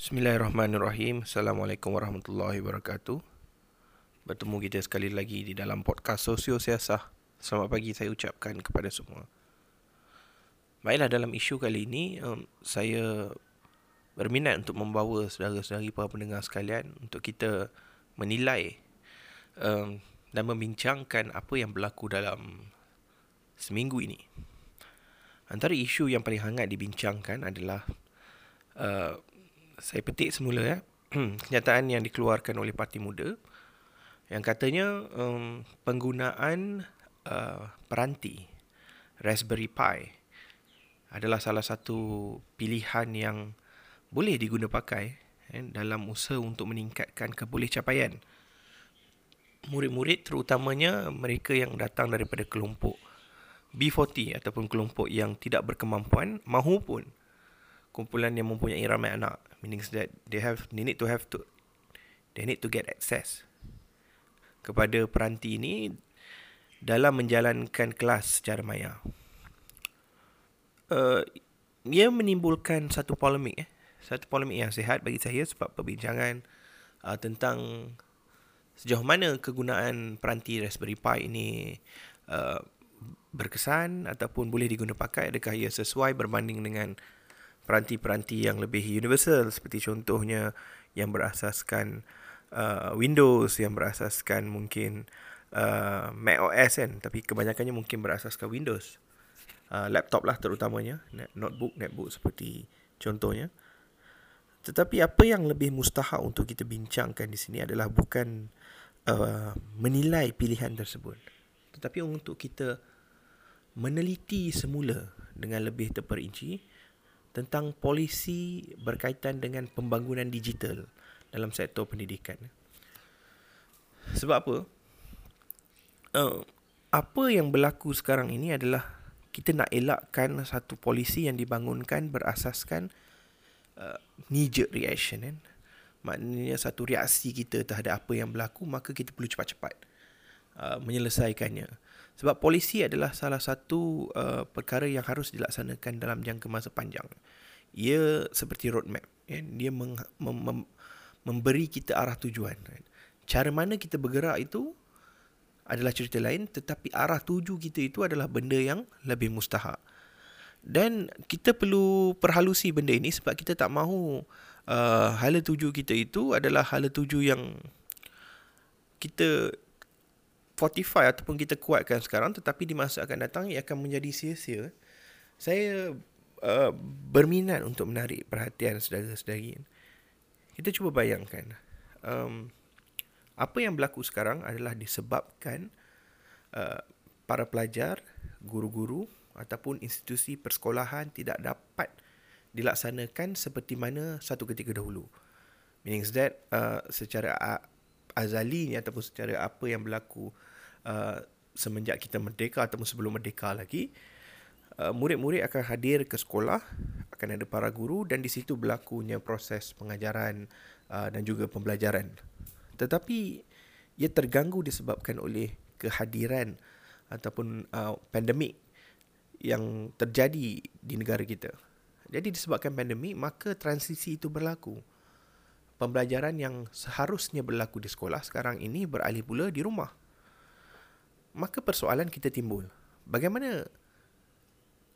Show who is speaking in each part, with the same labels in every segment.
Speaker 1: Bismillahirrahmanirrahim. Assalamualaikum warahmatullahi wabarakatuh. Bertemu kita sekali lagi di dalam podcast Sosio Siasah. Selamat pagi saya ucapkan kepada semua. Baiklah dalam isu kali ini um, saya berminat untuk membawa saudara-saudari para pendengar sekalian untuk kita menilai um, dan membincangkan apa yang berlaku dalam seminggu ini. Antara isu yang paling hangat dibincangkan adalah uh, saya petik semula ya kenyataan yang dikeluarkan oleh Parti Muda yang katanya um, penggunaan uh, peranti Raspberry Pi adalah salah satu pilihan yang boleh diguna pakai eh, dalam usaha untuk meningkatkan kebolehcapaian murid-murid terutamanya mereka yang datang daripada kelompok B40 ataupun kelompok yang tidak berkemampuan mahupun kumpulan yang mempunyai ramai anak meaning that they have they need to have to they need to get access kepada peranti ini dalam menjalankan kelas secara maya. Uh, ia menimbulkan satu polemik eh. Satu polemik yang sihat bagi saya sebab perbincangan uh, tentang sejauh mana kegunaan peranti Raspberry Pi ini uh, berkesan ataupun boleh diguna pakai adakah ia sesuai berbanding dengan peranti-peranti yang lebih universal seperti contohnya yang berasaskan uh, Windows yang berasaskan mungkin uh, Mac OS kan tapi kebanyakannya mungkin berasaskan Windows. Uh, laptop lah terutamanya notebook netbook seperti contohnya. Tetapi apa yang lebih mustahak untuk kita bincangkan di sini adalah bukan uh, menilai pilihan tersebut tetapi untuk kita meneliti semula dengan lebih terperinci tentang polisi berkaitan dengan pembangunan digital dalam sektor pendidikan. Sebab apa? Uh, apa yang berlaku sekarang ini adalah kita nak elakkan satu polisi yang dibangunkan berasaskan uh, knee-jerk reaction. Kan? Maknanya satu reaksi kita terhadap apa yang berlaku, maka kita perlu cepat-cepat uh, menyelesaikannya. Sebab polisi adalah salah satu uh, perkara yang harus dilaksanakan dalam jangka masa panjang. Ia seperti roadmap. Ya. Dia meng, mem, mem, memberi kita arah tujuan. Cara mana kita bergerak itu adalah cerita lain. Tetapi arah tuju kita itu adalah benda yang lebih mustahak. Dan kita perlu perhalusi benda ini sebab kita tak mahu uh, hala tuju kita itu adalah hala tuju yang kita fortify ataupun kita kuatkan sekarang tetapi di masa akan datang ia akan menjadi sia-sia. Saya uh, berminat untuk menarik perhatian saudara-saudari. Kita cuba bayangkan um, apa yang berlaku sekarang adalah disebabkan uh, para pelajar guru-guru ataupun institusi persekolahan tidak dapat dilaksanakan seperti mana satu ketika dahulu. Meaning that uh, secara azali ni ataupun secara apa yang berlaku Uh, semenjak kita merdeka ataupun sebelum merdeka lagi uh, murid-murid akan hadir ke sekolah akan ada para guru dan di situ berlakunya proses pengajaran uh, dan juga pembelajaran. Tetapi ia terganggu disebabkan oleh kehadiran ataupun uh, pandemik yang terjadi di negara kita. Jadi disebabkan pandemik maka transisi itu berlaku. Pembelajaran yang seharusnya berlaku di sekolah sekarang ini beralih pula di rumah maka persoalan kita timbul. Bagaimana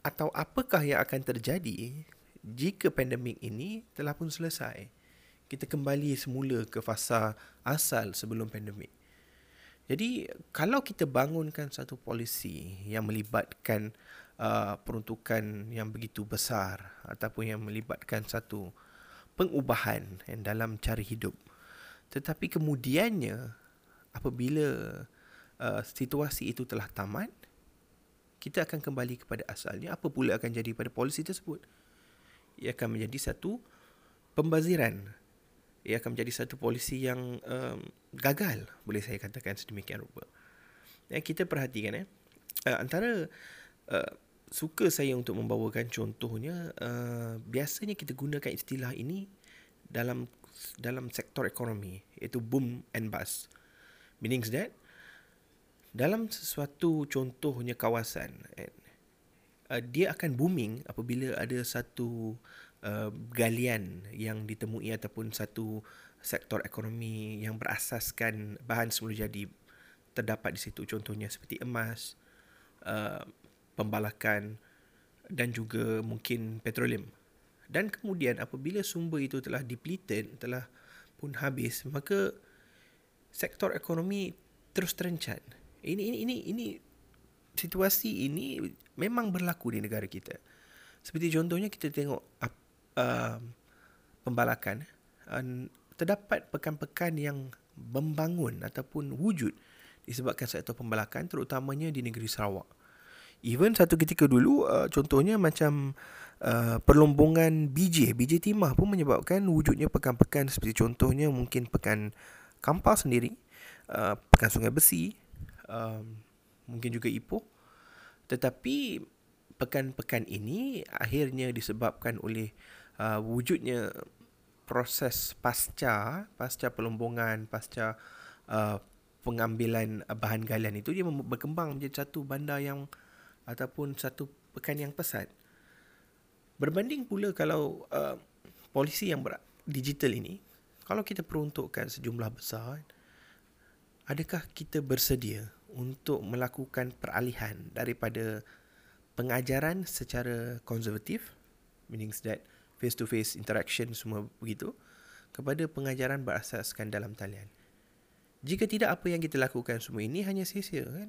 Speaker 1: atau apakah yang akan terjadi jika pandemik ini telah pun selesai? Kita kembali semula ke fasa asal sebelum pandemik. Jadi, kalau kita bangunkan satu polisi yang melibatkan uh, peruntukan yang begitu besar ataupun yang melibatkan satu pengubahan dalam cara hidup, tetapi kemudiannya apabila uh, situasi itu telah tamat, kita akan kembali kepada asalnya. Apa pula akan jadi pada polisi tersebut? Ia akan menjadi satu pembaziran. Ia akan menjadi satu polisi yang um, gagal, boleh saya katakan sedemikian rupa. Ya, kita perhatikan, eh, uh, antara uh, suka saya untuk membawakan contohnya, uh, biasanya kita gunakan istilah ini dalam dalam sektor ekonomi, iaitu boom and bust. Meaning that, dalam sesuatu contohnya kawasan uh, dia akan booming apabila ada satu uh, galian yang ditemui ataupun satu sektor ekonomi yang berasaskan bahan semula jadi terdapat di situ. Contohnya seperti emas uh, pembalakan dan juga mungkin petroleum. Dan kemudian apabila sumber itu telah depleted telah pun habis maka sektor ekonomi terus terencat ini ini ini ini situasi ini memang berlaku di negara kita seperti contohnya kita tengok uh, pembalakan uh, terdapat pekan-pekan yang membangun ataupun wujud disebabkan sektor pembalakan terutamanya di negeri Sarawak. Even satu ketika dulu uh, contohnya macam uh, perlombongan BJ, BJ Timah pun menyebabkan wujudnya pekan-pekan seperti contohnya mungkin pekan Kampar sendiri, uh, pekan Sungai Besi, uh, mungkin juga Ipoh. Tetapi pekan-pekan ini akhirnya disebabkan oleh uh, wujudnya proses pasca pasca perlombongan pasca uh, pengambilan bahan galian itu dia berkembang menjadi satu bandar yang ataupun satu pekan yang pesat. Berbanding pula kalau uh, polisi yang ber- digital ini, kalau kita peruntukkan sejumlah besar, adakah kita bersedia untuk melakukan peralihan daripada pengajaran secara konservatif, meaning that face to face interaction semua begitu, kepada pengajaran berasaskan dalam talian. Jika tidak apa yang kita lakukan semua ini hanya sia-sia kan?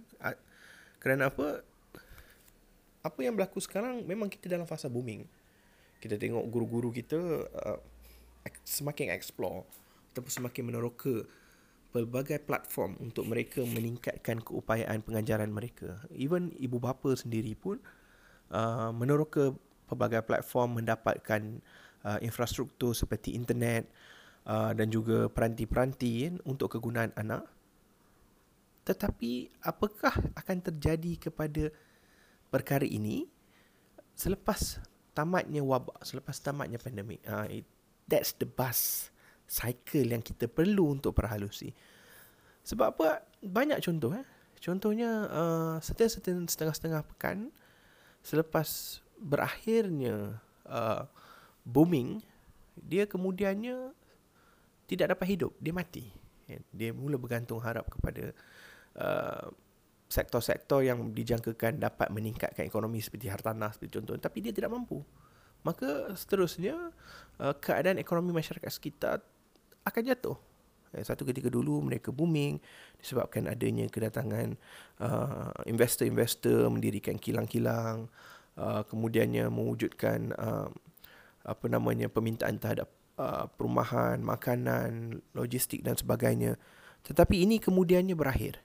Speaker 1: Kerana apa? Apa yang berlaku sekarang memang kita dalam fasa booming. Kita tengok guru-guru kita uh, semakin explore ataupun semakin meneroka pelbagai platform untuk mereka meningkatkan keupayaan pengajaran mereka. Even ibu bapa sendiri pun uh, meneroka pelbagai platform mendapatkan uh, infrastruktur seperti internet, uh, dan juga peranti-peranti kan, untuk kegunaan anak. Tetapi apakah akan terjadi kepada perkara ini selepas tamatnya wabak, selepas tamatnya pandemik? Uh, it, that's the bus cycle yang kita perlu untuk perhalusi. Sebab apa? Banyak contoh. Eh? Contohnya uh, setiap setengah-setengah pekan selepas berakhirnya uh, booming, dia kemudiannya tidak dapat hidup, dia mati. Kan? Dia mula bergantung harap kepada uh, sektor-sektor yang dijangkakan dapat meningkatkan ekonomi seperti hartanah seperti contoh, tapi dia tidak mampu. Maka seterusnya uh, keadaan ekonomi masyarakat sekitar akan jatuh. Eh, satu ketika dulu mereka booming disebabkan adanya kedatangan uh, investor-investor mendirikan kilang-kilang, uh, kemudiannya mewujudkan uh, apa namanya permintaan terhadap Uh, perumahan, makanan, logistik dan sebagainya. Tetapi ini kemudiannya berakhir.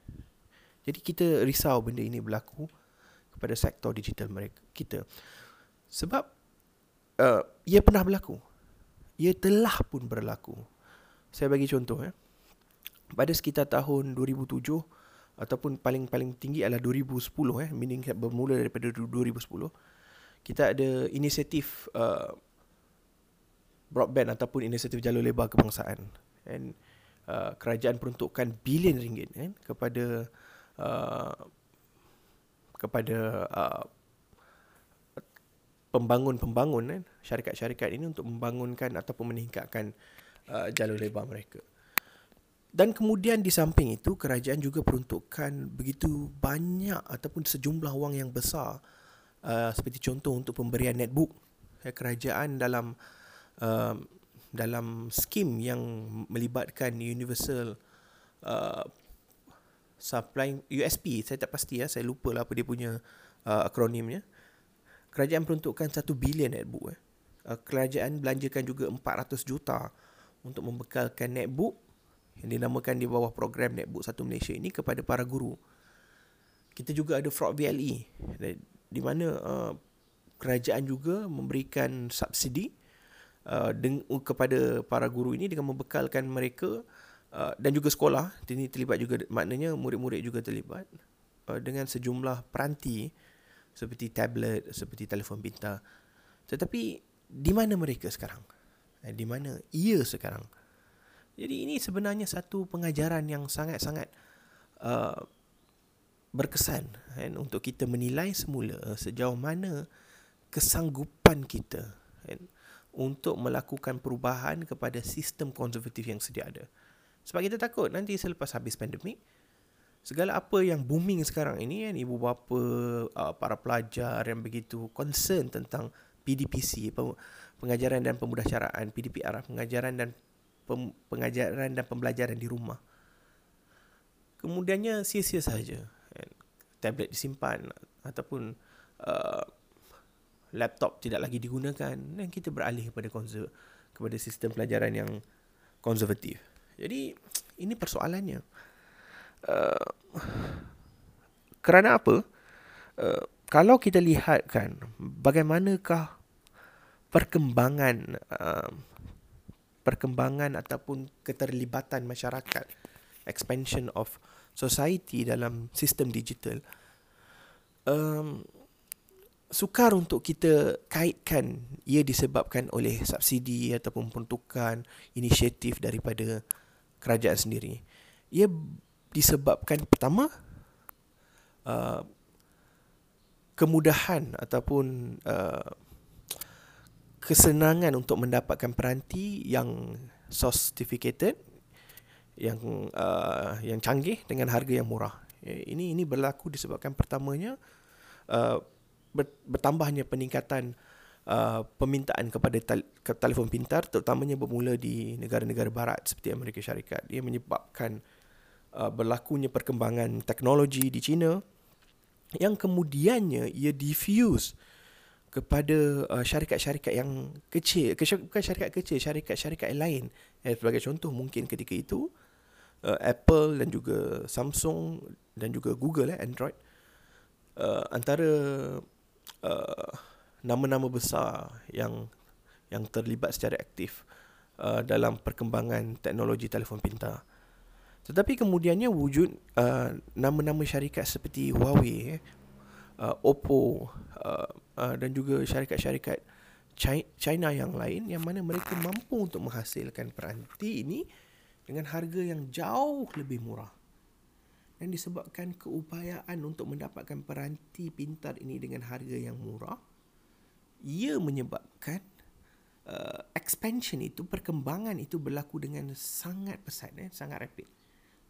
Speaker 1: Jadi kita risau benda ini berlaku kepada sektor digital mereka kita. Sebab uh, ia pernah berlaku. Ia telah pun berlaku. Saya bagi contoh ya. Pada sekitar tahun 2007 ataupun paling-paling tinggi adalah 2010 eh meaning bermula daripada 2010 kita ada inisiatif uh, broadband ataupun inisiatif jalur lebar kebangsaan dan uh, kerajaan peruntukkan bilion ringgit kan kepada uh, kepada uh, pembangun-pembangun kan syarikat-syarikat ini untuk membangunkan ataupun meningkatkan uh, jalur lebar mereka. Dan kemudian di samping itu kerajaan juga peruntukkan begitu banyak ataupun sejumlah wang yang besar uh, seperti contoh untuk pemberian netbook kerajaan dalam uh, dalam skim yang melibatkan universal uh, supply USP saya tak pasti ya saya lupa lah apa dia punya uh, akronimnya kerajaan peruntukkan 1 bilion netbook eh. uh, kerajaan belanjakan juga 400 juta untuk membekalkan netbook yang dinamakan di bawah program netbook satu Malaysia ini kepada para guru. Kita juga ada fraud VLE di mana uh, kerajaan juga memberikan subsidi uh, kepada para guru ini dengan membekalkan mereka uh, dan juga sekolah. Ini terlibat juga maknanya murid-murid juga terlibat uh, dengan sejumlah peranti seperti tablet seperti telefon pintar. Tetapi di mana mereka sekarang di mana ia sekarang jadi ini sebenarnya satu pengajaran yang sangat-sangat uh, berkesan kan, untuk kita menilai semula sejauh mana kesanggupan kita kan, untuk melakukan perubahan kepada sistem konservatif yang sedia ada. Sebab kita takut nanti selepas habis pandemik, segala apa yang booming sekarang ini kan ibu bapa uh, para pelajar yang begitu concern tentang PDPC pengajaran dan pemudahcaraan PDPR pengajaran dan pem, pengajaran dan pembelajaran di rumah. Kemudiannya sia-sia saja tablet disimpan ataupun uh, laptop tidak lagi digunakan. Dan kita beralih kepada konser kepada sistem pelajaran yang konservatif. Jadi ini persoalannya. Uh, kerana apa? Uh, kalau kita lihat kan bagaimanakah perkembangan uh, perkembangan ataupun keterlibatan masyarakat expansion of society dalam sistem digital um, sukar untuk kita kaitkan ia disebabkan oleh subsidi ataupun peruntukan inisiatif daripada kerajaan sendiri. Ia disebabkan pertama uh, kemudahan ataupun uh, kesenangan untuk mendapatkan peranti yang sophisticated yang uh, yang canggih dengan harga yang murah. Ini ini berlaku disebabkan pertamanya uh, bertambahnya peningkatan uh, permintaan kepada tel- ke telefon pintar terutamanya bermula di negara-negara barat seperti Amerika Syarikat. Ia menyebabkan uh, berlakunya perkembangan teknologi di China yang kemudiannya ia diffuse kepada uh, syarikat-syarikat yang kecil, bukan syarikat kecil, syarikat-syarikat lain. Eh, sebagai contoh mungkin ketika itu uh, Apple dan juga Samsung dan juga Google eh, Android uh, antara uh, nama-nama besar yang yang terlibat secara aktif uh, dalam perkembangan teknologi telefon pintar. Tetapi kemudiannya wujud uh, nama-nama syarikat seperti Huawei, eh, uh, Oppo uh, uh, dan juga syarikat-syarikat China yang lain yang mana mereka mampu untuk menghasilkan peranti ini dengan harga yang jauh lebih murah. Dan disebabkan keupayaan untuk mendapatkan peranti pintar ini dengan harga yang murah, ia menyebabkan uh, expansion itu, perkembangan itu berlaku dengan sangat pesat, eh, sangat rapid.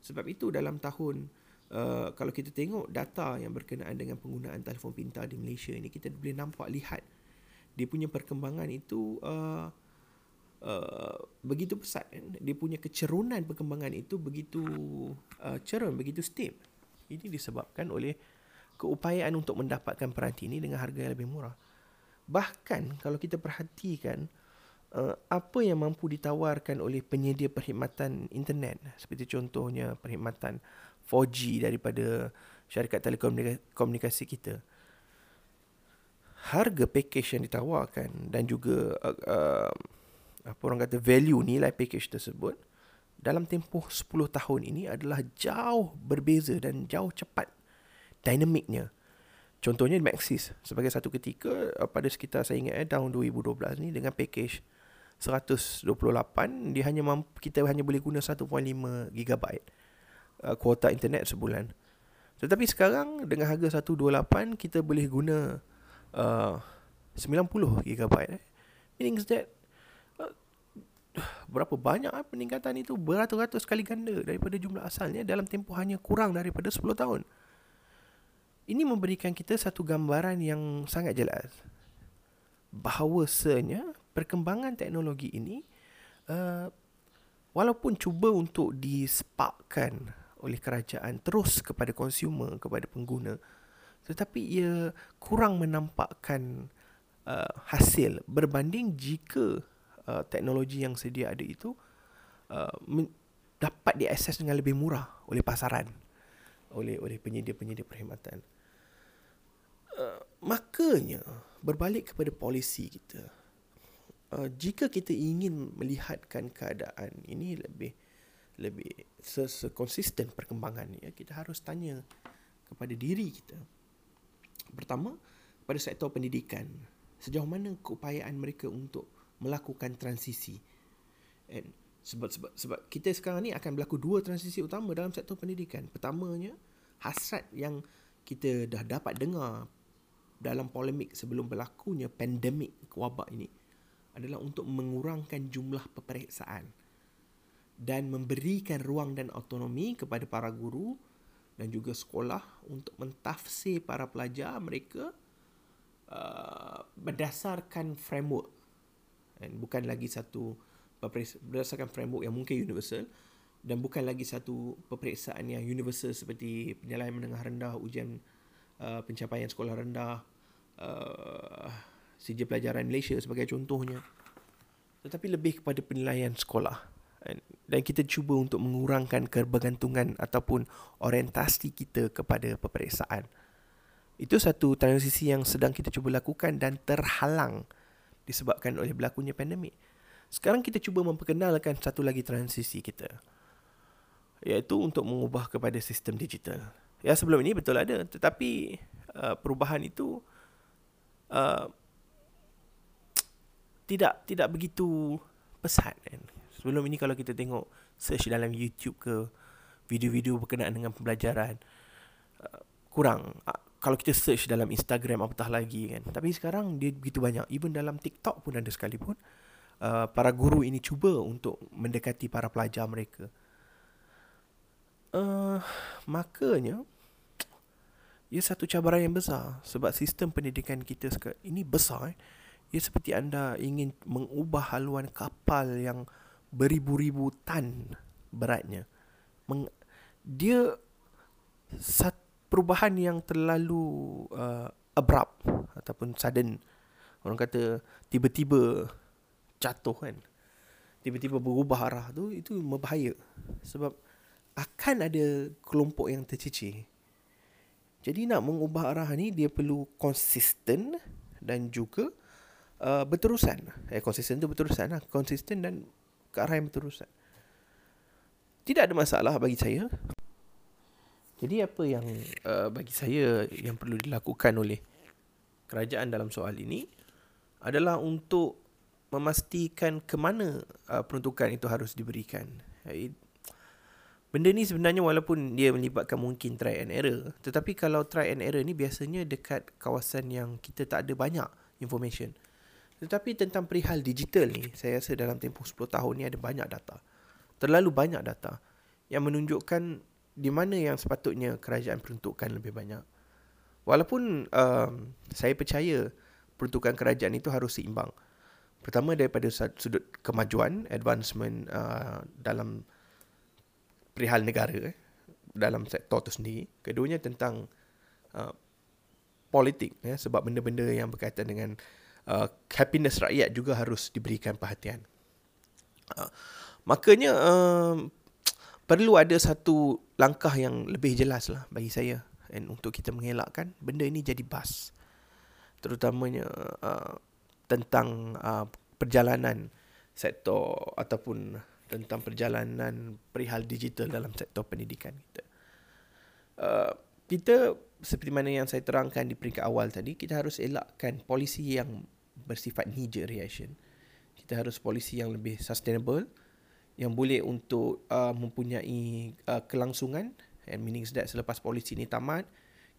Speaker 1: Sebab itu dalam tahun Uh, kalau kita tengok data yang berkenaan dengan penggunaan telefon pintar di Malaysia ini kita boleh nampak lihat dia punya perkembangan itu uh, uh, begitu pesat kan? dia punya kecerunan perkembangan itu begitu uh, cerun begitu steep ini disebabkan oleh keupayaan untuk mendapatkan peranti ini dengan harga yang lebih murah bahkan kalau kita perhatikan uh, apa yang mampu ditawarkan oleh penyedia perkhidmatan internet seperti contohnya perkhidmatan 4G daripada syarikat telekomunikasi kita. Harga package yang ditawarkan dan juga uh, uh, apa orang kata value nilai package tersebut dalam tempoh 10 tahun ini adalah jauh berbeza dan jauh cepat dinamiknya. Contohnya Maxis sebagai satu ketika uh, pada sekitar saya ingat eh, tahun 2012 ni dengan package 128 dia hanya mampu, kita hanya boleh guna 1.5 GB uh, kuota internet sebulan. Tetapi sekarang dengan harga 128 kita boleh guna uh, 90 GB. Eh. Meaning that uh, berapa banyak eh, peningkatan itu beratus-ratus kali ganda daripada jumlah asalnya dalam tempoh hanya kurang daripada 10 tahun. Ini memberikan kita satu gambaran yang sangat jelas bahawasanya perkembangan teknologi ini uh, walaupun cuba untuk disparkkan oleh kerajaan terus kepada consumer kepada pengguna. Tetapi ia kurang menampakkan uh, hasil berbanding jika uh, teknologi yang sedia ada itu uh, dapat diakses dengan lebih murah oleh pasaran oleh oleh penyedia-penyedia perkhidmatan. Uh, makanya berbalik kepada polisi kita uh, jika kita ingin melihatkan keadaan ini lebih lebih sekonsisten perkembangan ya. Kita harus tanya kepada diri kita. Pertama pada sektor pendidikan sejauh mana keupayaan mereka untuk melakukan transisi? And sebab sebab sebab kita sekarang ni akan berlaku dua transisi utama dalam sektor pendidikan. Pertamanya hasrat yang kita dah dapat dengar dalam polemik sebelum berlakunya pandemik wabak ini adalah untuk mengurangkan jumlah peperiksaan dan memberikan ruang dan autonomi kepada para guru dan juga sekolah untuk mentafsir para pelajar mereka uh, berdasarkan framework. Dan bukan lagi satu berdasarkan framework yang mungkin universal dan bukan lagi satu peperiksaan yang universal seperti penilaian menengah rendah ujian uh, pencapaian sekolah rendah uh, sijil pelajaran Malaysia sebagai contohnya. Tetapi lebih kepada penilaian sekolah dan kita cuba untuk mengurangkan kebergantungan ataupun orientasi kita kepada peperiksaan. Itu satu transisi yang sedang kita cuba lakukan dan terhalang disebabkan oleh berlakunya pandemik. Sekarang kita cuba memperkenalkan satu lagi transisi kita iaitu untuk mengubah kepada sistem digital. Ya sebelum ini betul ada tetapi uh, perubahan itu uh, tidak tidak begitu pesat kan. Sebelum ini kalau kita tengok search dalam YouTube ke video-video berkenaan dengan pembelajaran uh, kurang uh, kalau kita search dalam Instagram apatah lagi kan. Tapi sekarang dia begitu banyak. Even dalam TikTok pun ada sekalipun uh, para guru ini cuba untuk mendekati para pelajar mereka. Uh, makanya ia satu cabaran yang besar sebab sistem pendidikan kita sekarang ini besar eh. Ia seperti anda ingin mengubah haluan kapal yang beribu-ribu tan beratnya. Meng- dia sat perubahan yang terlalu uh, abrupt ataupun sudden. Orang kata tiba-tiba jatuh kan. Tiba-tiba berubah arah tu itu berbahaya. Sebab akan ada kelompok yang tercicir. Jadi nak mengubah arah ni dia perlu konsisten dan juga uh, berterusan. Eh konsisten tu berterusan lah. Konsisten dan ke arah yang berterusan. Tidak ada masalah bagi saya. Jadi apa yang uh, bagi saya yang perlu dilakukan oleh kerajaan dalam soal ini adalah untuk memastikan ke mana uh, peruntukan itu harus diberikan. Benda ni sebenarnya walaupun dia melibatkan mungkin try and error, tetapi kalau try and error ni biasanya dekat kawasan yang kita tak ada banyak information. Tetapi tentang perihal digital ni, saya rasa dalam tempoh 10 tahun ni ada banyak data. Terlalu banyak data yang menunjukkan di mana yang sepatutnya kerajaan peruntukkan lebih banyak. Walaupun um, saya percaya peruntukan kerajaan itu harus seimbang. Pertama daripada sudut kemajuan, advancement uh, dalam perihal negara eh, dalam sektor itu sendiri. Keduanya tentang uh, politik ya, sebab benda-benda yang berkaitan dengan uh, happiness rakyat juga harus diberikan perhatian. Uh, makanya uh, perlu ada satu langkah yang lebih jelas lah bagi saya and untuk kita mengelakkan benda ini jadi bas. Terutamanya uh, tentang uh, perjalanan sektor ataupun tentang perjalanan perihal digital dalam sektor pendidikan kita. Uh, kita seperti mana yang saya terangkan di peringkat awal tadi, kita harus elakkan polisi yang bersifat knee reaction. Kita harus polisi yang lebih sustainable yang boleh untuk uh, mempunyai uh, kelangsungan and meaning that selepas polisi ini tamat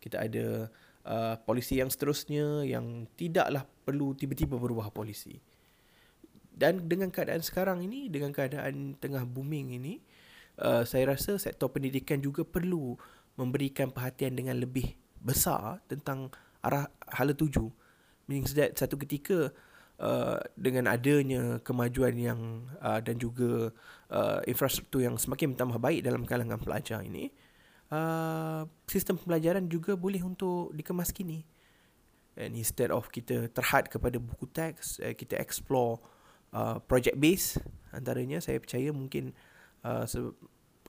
Speaker 1: kita ada uh, polisi yang seterusnya yang tidaklah perlu tiba-tiba berubah polisi. Dan dengan keadaan sekarang ini dengan keadaan tengah booming ini uh, saya rasa sektor pendidikan juga perlu memberikan perhatian dengan lebih besar tentang arah hala tuju. Meaning that satu ketika uh, dengan adanya kemajuan yang uh, dan juga uh, infrastruktur yang semakin bertambah baik dalam kalangan pelajar ini uh, sistem pembelajaran juga boleh untuk dikemas kini and instead of kita terhad kepada buku teks uh, kita explore uh, project base antaranya saya percaya mungkin uh,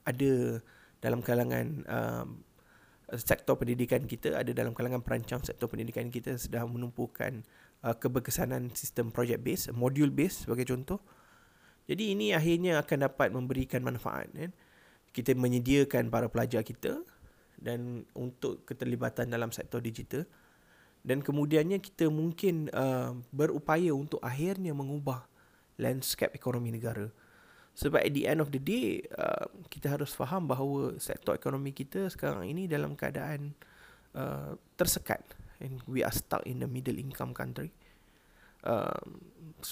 Speaker 1: ada dalam kalangan uh, sektor pendidikan kita ada dalam kalangan perancang sektor pendidikan kita sedang menumpukan uh, keberkesanan sistem project base, module base sebagai contoh. Jadi ini akhirnya akan dapat memberikan manfaat kan. Kita menyediakan para pelajar kita dan untuk keterlibatan dalam sektor digital dan kemudiannya kita mungkin uh, berupaya untuk akhirnya mengubah landscape ekonomi negara. Sebab at the end of the day uh, kita harus faham bahawa sektor ekonomi kita sekarang ini dalam keadaan uh, tersekat and we are stuck in the middle income country. uh,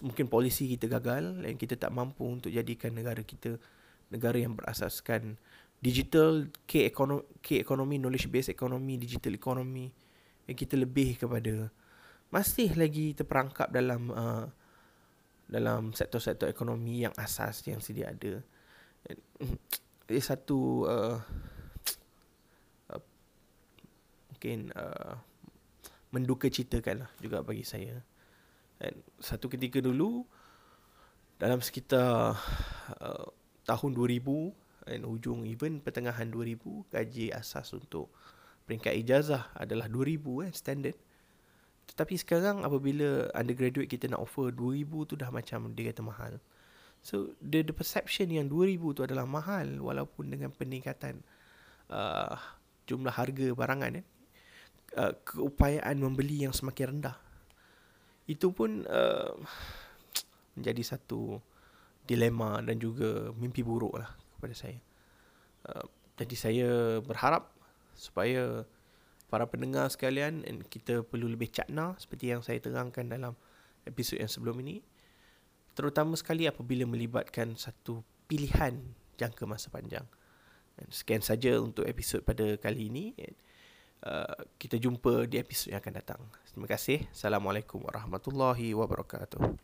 Speaker 1: mungkin polisi kita gagal dan kita tak mampu untuk jadikan negara kita negara yang berasaskan digital K economy, K economy knowledge based economy digital economy yang kita lebih kepada masih lagi terperangkap dalam uh, dalam sektor-sektor ekonomi yang asas yang sedia ada. Ini satu uh, uh, mungkin uh, menduka citakan lah juga bagi saya. Dan satu ketika dulu dalam sekitar uh, tahun 2000 dan hujung even pertengahan 2000 gaji asas untuk peringkat ijazah adalah 2000 eh standard. Tetapi sekarang apabila undergraduate kita nak offer 2000 tu dah macam dia kata mahal. So the the perception yang 2000 tu adalah mahal walaupun dengan peningkatan uh, jumlah harga barangan eh, uh, keupayaan membeli yang semakin rendah. Itu pun uh, menjadi satu dilema dan juga mimpi buruk lah kepada saya. Uh, jadi saya berharap supaya para pendengar sekalian kita perlu lebih cakna seperti yang saya terangkan dalam episod yang sebelum ini. Terutama sekali apabila melibatkan satu pilihan jangka masa panjang. Sekian saja untuk episod pada kali ini. Uh, kita jumpa di episod yang akan datang. Terima kasih. Assalamualaikum warahmatullahi wabarakatuh